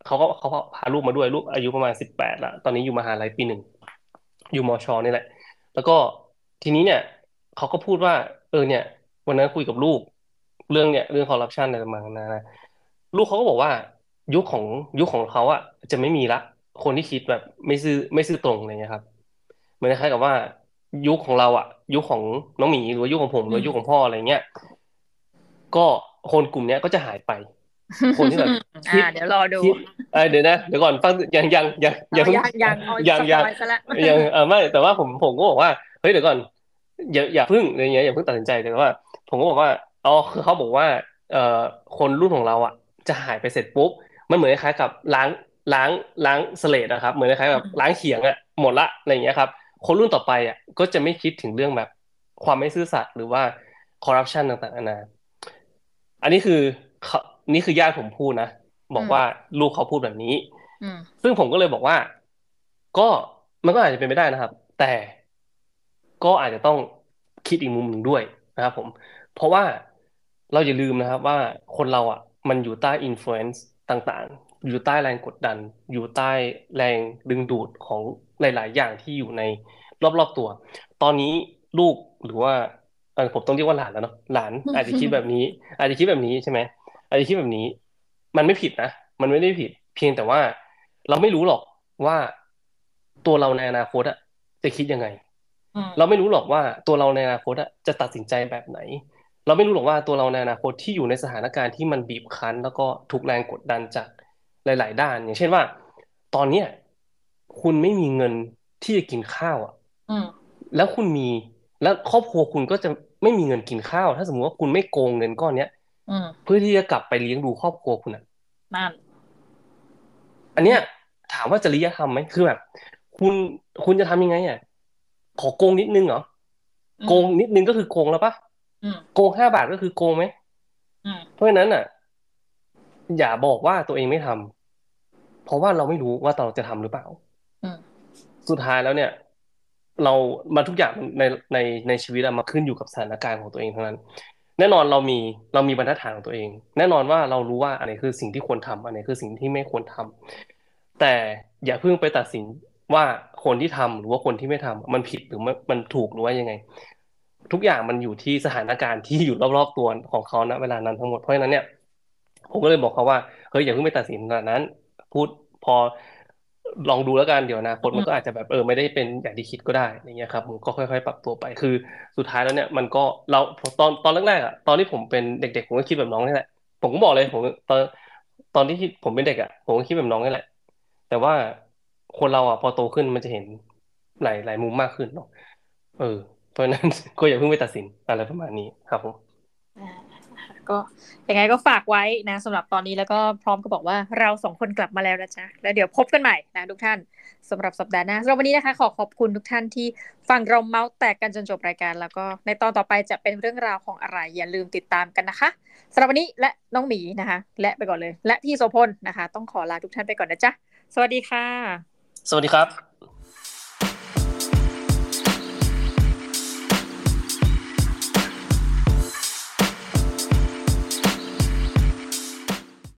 Speaker 2: เขาก็เขาพาลูกมาด้วยลูกอายุประมาณสิบแปดละตอนนี้อยู่มหาลัยปีหนึ่งอยู่มอชอนี่แหละ แล้วก็ทีนี้เนี่ยเขาก็พูดว่า เออเนี่ย วันนั้นคุยกับลูกเรื่องเนี่ยเรื่องคอร์รัปชันอะไรประมาณนั้นนะ ลูกเขาก็บอกว่ายุคของยุคของเขาอะจะไม่มีละ คนที่คิดแบบไม่ซื่อไม่ซื่อตรงอะไรเงี้ยครับเหมือนคล้ายกับว่า ยุคของเราอะยุคของน้องหมีหรือว่ายุคของผมหรือยุคของพ่ออะไรเงี้ยก็คนกลุ่มเนี้ยก็จะหายไป
Speaker 1: คนที่แบบคิดเดี๋ยวรอดู
Speaker 2: เดี๋ยวนะเดี๋ยวก่อนฟังยังยังยัง
Speaker 1: ยังยัง
Speaker 2: ยังยังยังยังเออไม่แต่ว่าผมผมก็บอกว่าเฮ้ยเดี๋ยวก่อนอย่าอย่าพึ่งอะไรเงี้ยอย่าพึ่งตัดสินใจแต่ว่า ผมก็บอกว่าอ๋อคือเขาบอกว่า เอ่อคนรุ่นของเราอะ จะหายไปเสร็จปุ๊บ มันเหมือนคล้ายกับล้างล้างล้างสเลดนะครับ เหมือนคล้ายแบบล้างเขียงอะหมดละอะไรเงี้ยครับ คนรุ่นต่อไปอะก็จะไม่คิดถึงเรื่องแบบความไม่ซื่อสัตย์หรือว่าคอร์รัปชันต่างๆนานาอันนี้คือนี่คือญาติผมพูดนะ บอกว่าลูกเขาพูดแบบนี้ซึ่งผมก็เลยบอกว่า ก็มันก็อาจจะเป็นไปได้นะครับ แต่ก็อาจจะต้องคิดอีกมุมหนึ่งด้วยนะครับ ผม เพราะว่าเราอย่าลืมนะครับ ว่าคนเราอะ มันอยู่ใต้ influence ต่างๆ อยู่ใต้แรงกดดัน อยู่ใต้แรงดึงดูดของหลาย ๆ อย่างที่อยู่ในรอบ ๆ ตัว ตอนนี้ลูกหรือว่าผมต้องเรียกว่าหลานแล้วเนาะหลานอาจจะคิดแบบนี้ อาจจะคิดแบบนี้ใช่ไหมอาจจะคิดแบบนี้ มันไม่ผิดนะมันไม่ได้ผิด เพียงแต่ว่าเราไม่รู้หรอกว่าตัวเราในอนาคตอะจะคิดยังไง เราไม่รู้หรอกว่าตัวเราในอนาคตอะจะตัดสินใจแบบไหน เราไม่รู้หรอกว่าตัวเราในอนาคตที่อยู่ในสถานการณ์ที่มันบีบคั้น แล้วก็ถูกแรงกดดันจากหลาย ๆ ด้าน อย่างเช่นว่า ตอนเนี้ยคุณไม่มีเงินที่จะกินข้าวอะแล้วคุณมีแล้วครอบครัวคุณก็จะไม่มีเงินกินข้าว ถ้าสมมติว่าคุณไม่โกงเงินก้อนเนี้ยเพื่อที่จะกลับไปเลี้ยงดูครอบครัวคุณอะ
Speaker 1: นั่น
Speaker 2: อันเนี้ย ถามว่าจริยธรรมไหมคือแบบ คุณคุณจะทำยังไงอะขอโกงนิดนึงเหรอโกงนิดนึงก็คือโกงแล้วปะ โกงห้าบาทก็คือโกงไหมเพราะฉะนั้นอะ อย่าบอกว่าตัวเองไม่ทำเพราะว่าเราไม่รู้ว่าเราจะทำหรือเปล่าสุดท้ายแล้วเนี่ย เรามาทุกอย่างในในในชีวิตมาขึ้นอยู่กับสถานการณ์ของตัวเองทั้งนั้น แน่นอนเรามีเรามีบรรทัดฐานของตัวเอง แน่นอนว่าเรารู้ว่าอันไหนคือสิ่งที่ควรทำอันไหนคือสิ่งที่ไม่ควรทำแต่อย่าเพิ่งไปตัดสินว่าคนที่ทำหรือว่าคนที่ไม่ทำมันผิดหรือมันถูกหรือว่ายังไง ทุกอย่างมันอยู่ที่สถานการณ์ที่อยู่รอบๆตัวของเขาณเวลานั้นทั้งหมดเพราะฉะนั้นเนี่ย ผมก็เลยบอกเขาว่าเฮ้ยอย่าเพิ่งไปตัดสินขนาดนั้น พูดพอลองดูแล้วกันเดี๋ยวนะคนมันก็อาจจะแบบเออไม่ได้เป็นอย่างที่คิดก็ได้อย่างเงี้ยครับมันก็ค่อยๆ ปรับตัวไปคือสุดท้ายแล้วเนี่ยมันก็เราตอนตอนแรกๆอะตอนที่ผมเป็นเด็กๆผมก็คิดแบบน้องนี่แหละผมก็บอกเลยผมตอนตอนที่ผมเป็นเด็กอะผมก็คิดแบบน้องนี่แหละ แต่ว่าคนเราอะพอโตขึ้นมันจะเห็นหลายหลายมุมมากขึ้นเนาะเออ เพราะนั้นก็อย่าเพิ่งไปตัดสินอะไรประมาณนี้ครับผม
Speaker 1: ก็ยังไงก็ฝากไว้นะสำหรับตอนนี้แล้วก็พร้อมก็บอกว่าเราสองคนกลับมาแล้วนะจ๊ะแล้วเดี๋ยวพบกันใหม่นะทุกท่านสำหรับสัปดาห์หน้าสำหรับวันนี้นะคะ ขอขอบคุณทุกท่านที่ฟังเราเมาส์แตกกันจนจบรายการ แล้วก็ในตอนต่อไปจะเป็นเรื่องราวของอะไร อย่าลืมติดตามกันนะคะสำหรับวันนี้และน้องหมีนะคะ และไปก่อนเลย และพี่โสพลนะคะ ต้องขอลาทุกท่านไปก่อนนะจ๊ะสวัสดีค่ะ
Speaker 2: สวัสดีครับ